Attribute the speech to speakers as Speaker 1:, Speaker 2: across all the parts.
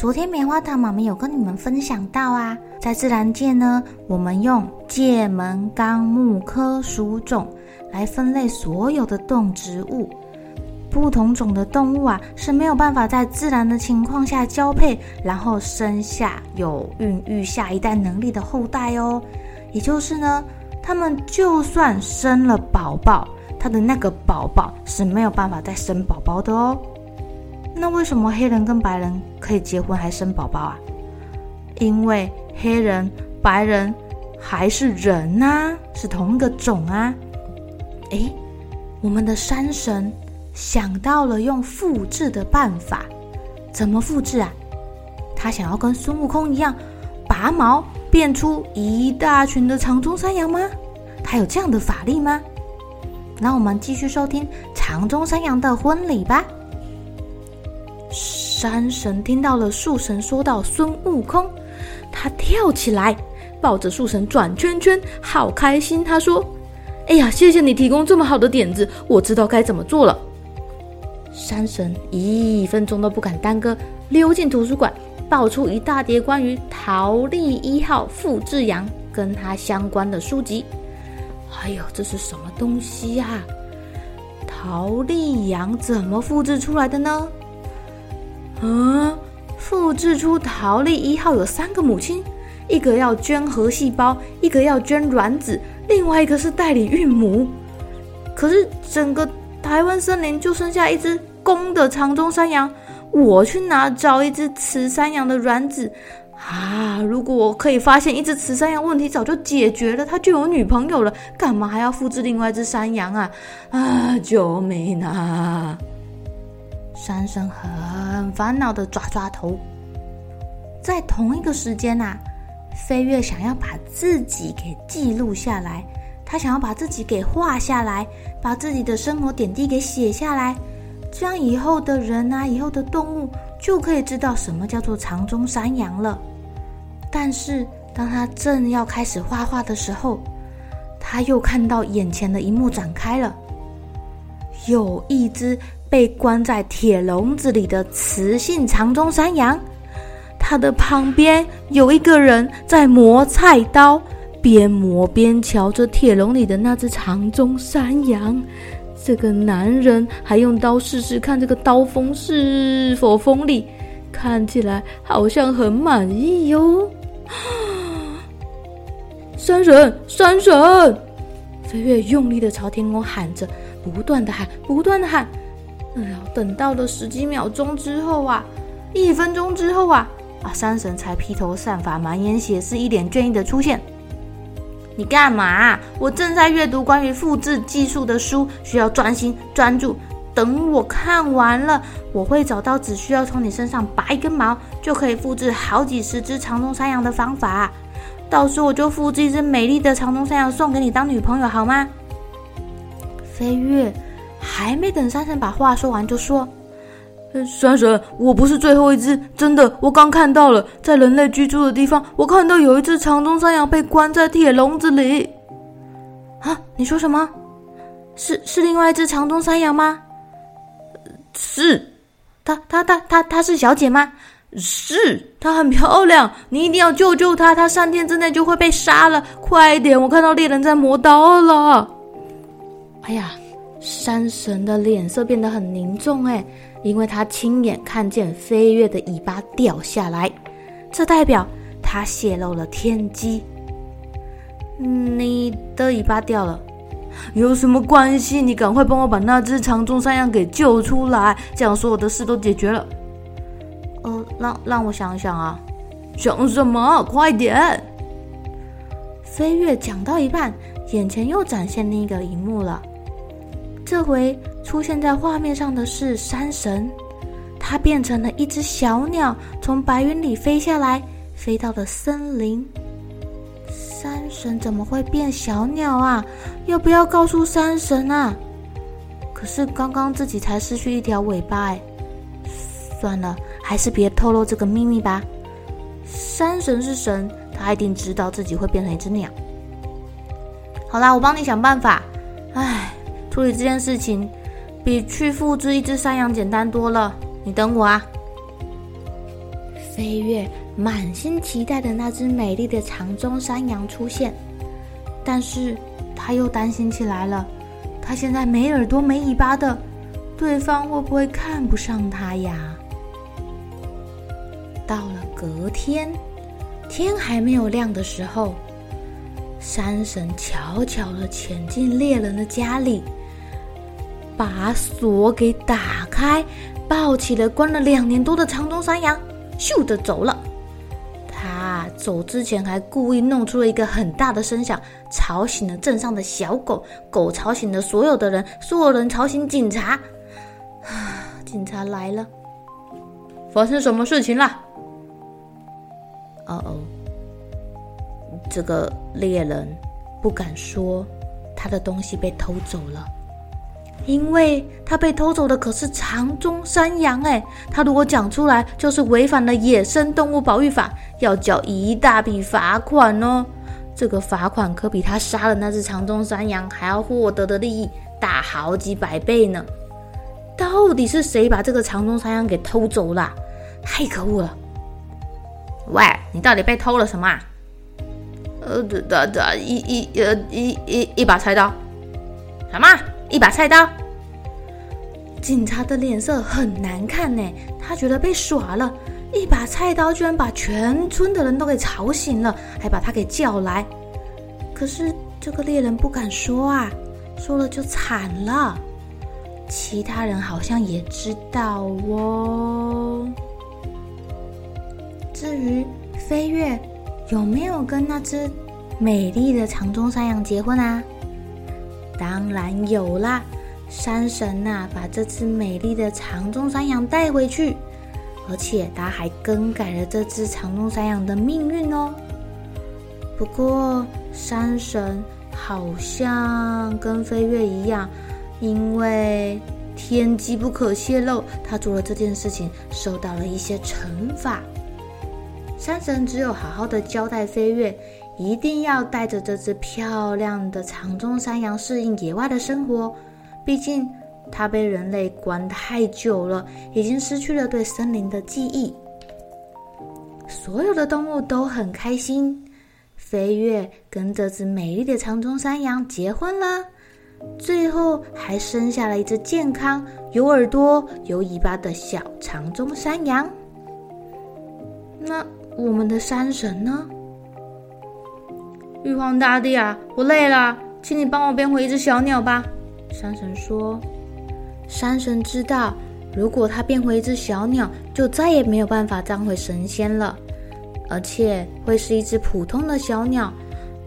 Speaker 1: 昨天棉花糖妈妈有跟你们分享到啊，在自然界呢，我们用界门纲目科属种来分类所有的动植物。不同种的动物啊是没有办法在自然的情况下交配，然后生下有孕育下一代能力的后代哦。也就是呢，他们就算生了宝宝，他的那个宝宝是没有办法再生宝宝的哦。那为什么黑人跟白人可以结婚还生宝宝啊？因为黑人、白人还是人呐、是同一个种啊。诶，我们的山神想到了用复制的办法，怎么复制啊？他想要跟孙悟空一样，拔毛变出一大群的长鬃山羊吗？他有这样的法力吗？那我们继续收听长鬃山羊的婚礼吧。山神听到了树神说到孙悟空，他跳起来抱着树神转圈圈，好开心。他说：“哎呀，谢谢你提供这么好的点子，我知道该怎么做了。”山神一分钟都不敢耽搁，溜进图书馆，抱出一大叠关于桃莉一号复制羊跟他相关的书籍。哎呦，这是什么东西呀？桃莉羊怎么复制出来的呢？嗯，复制出桃莉一号有三个母亲，一个要捐核细胞，一个要捐卵子，另外一个是代理孕母。可是整个台湾森林就剩下一只公的长鬃山羊，我去哪找一只雌山羊的卵子啊？如果我可以发现一只雌山羊，问题早就解决了，他就有女朋友了，干嘛还要复制另外一只山羊啊？啊，救命啊！三生很烦恼的抓抓头，在同一个时间呐、啊，飞跃想要把自己给记录下来，他想要把自己给画下来，把自己的生活点滴给写下来，这样以后的人啊，以后的动物就可以知道什么叫做长鬃山羊了。但是当他正要开始画画的时候，他又看到眼前的一幕展开了，有一只。被关在铁笼子里的雌性长鬃山羊，它的旁边有一个人在磨菜刀，边磨边瞧着铁笼里的那只长鬃山羊。这个男人还用刀试试看这个刀锋是否锋利，看起来好像很满意哟。山神，山神！飞跃用力的朝天空喊着，不断的喊，不断的喊。哎呀，等到了十几秒钟之后啊，一分钟之后啊，啊，山神才披头散发、满眼血丝、一脸倦意的出现。你干嘛？我正在阅读关于复制技术的书，需要专心专注。等我看完了，我会找到只需要从你身上拔一根毛，就可以复制好几十只长鬃山羊的方法。到时候我就复制一只美丽的长鬃山羊送给你当女朋友，好吗？飞跃。还没等山神把话说完，就说：“山神，我不是最后一只，真的，我刚看到了，在人类居住的地方，我看到有一只长鬃山羊被关在铁笼子里。啊，你说什么？是是另外一只长鬃山羊吗？是，她她她她她是小姐吗？是，她很漂亮，你一定要救救她，她三天之内就会被杀了，快一点，我看到猎人在磨刀了。哎呀！”山神的脸色变得很凝重，哎，因为他亲眼看见飞跃的尾巴掉下来，这代表他泄露了天机，你的尾巴掉了，有什么关系？你赶快帮我把那只长鬃山羊给救出来，这样所有的事都解决了。呃，让让我想想啊，想什么？快点！飞跃讲到一半，眼前又展现另一个一幕了。这回出现在画面上的是山神，他变成了一只小鸟，从白云里飞下来，飞到了森林。山神怎么会变小鸟啊？要不要告诉山神啊？可是刚刚自己才失去一条尾巴哎，算了，还是别透露这个秘密吧。山神是神，他一定知道自己会变成一只鸟。好啦，我帮你想办法。唉，处理这件事情比去复制一只山羊简单多了。你等我啊。飞跃满心期待的那只美丽的长鬃山羊出现，但是他又担心起来了。他现在没耳朵、没尾巴的，对方会不会看不上他呀？到了隔天，天还没有亮的时候，山神悄悄的潜进猎人的家里，把锁给打开，抱起了关了两年多的长鬃山羊。咻的走了，他走之前还故意弄出了一个很大的声响，吵醒了镇上的小狗，狗吵醒了所有的人，所有人吵醒警察。啊，警察来了，发生什么事情了？哦哦，这个猎人不敢说，他的东西被偷走了。因为他被偷走的可是长鬃山羊哎，他如果讲出来，就是违反了野生动物保育法，要交一大笔罚款哦。这个罚款可比他杀了那只长鬃山羊还要获得的利益大好几百倍呢。到底是谁把这个长鬃山羊给偷走了？太可恶了！喂，你到底被偷了什么啊？呃，这这这一一呃一一一把菜刀，什么？一把菜刀，警察的脸色很难看呢。他觉得被耍了，一把菜刀居然把全村的人都给吵醒了，还把他给叫来。可是这个猎人不敢说啊，说了就惨了。其他人好像也知道哦。至于飞跃有没有跟那只美丽的长鬃山羊结婚啊？当然有啦，山神呐，把这只美丽的长鬃山羊带回去，而且他还更改了这只长鬃山羊的命运哦。不过山神好像跟飞跃一样，因为天机不可泄露，他做了这件事情，受到了一些惩罚。山神只有好好的交代飞跃。一定要带着这只漂亮的长鬃山羊适应野外的生活，毕竟它被人类关太久了，已经失去了对森林的记忆。所有的动物都很开心，飞跃跟这只美丽的长鬃山羊结婚了，最后还生下了一只健康、有耳朵、有尾巴的小长鬃山羊。那我们的山神呢？玉皇大帝啊，我累了，请你帮我变回一只小鸟吧。山神说：“山神知道，如果他变回一只小鸟，就再也没有办法当回神仙了，而且会是一只普通的小鸟，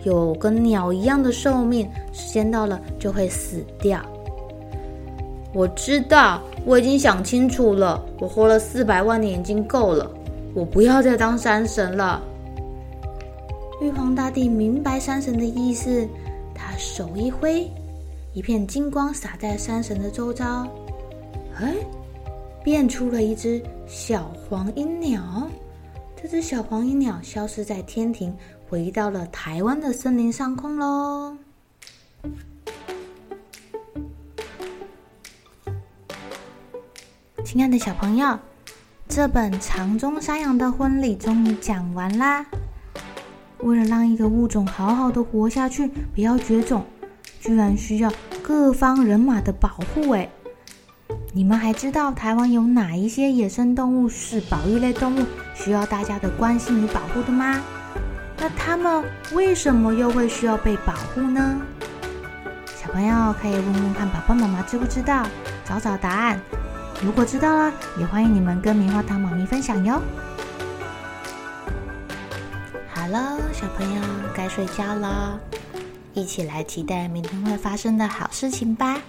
Speaker 1: 有跟鸟一样的寿命，时间到了就会死掉。”我知道，我已经想清楚了，我活了四百万年已经够了，我不要再当山神了。玉皇大帝明白山神的意思，他手一挥，一片金光洒在山神的周遭，哎，变出了一只小黄莺鸟。这只小黄莺鸟消失在天庭，回到了台湾的森林上空喽。亲爱的小朋友，这本长中山羊的婚礼终于讲完啦。为了让一个物种好好的活下去不要绝种居然需要各方人马的保护诶你们还知道台湾有哪一些野生动物是保育类动物需要大家的关心与保护的吗？那它们为什么又会需要被保护呢？小朋友可以问问看爸爸妈妈知不知道找找答案。如果知道了也欢迎你们跟棉花糖妈咪分享哟。喽小朋友该睡觉了。一起来期待明天会发生的好事情吧。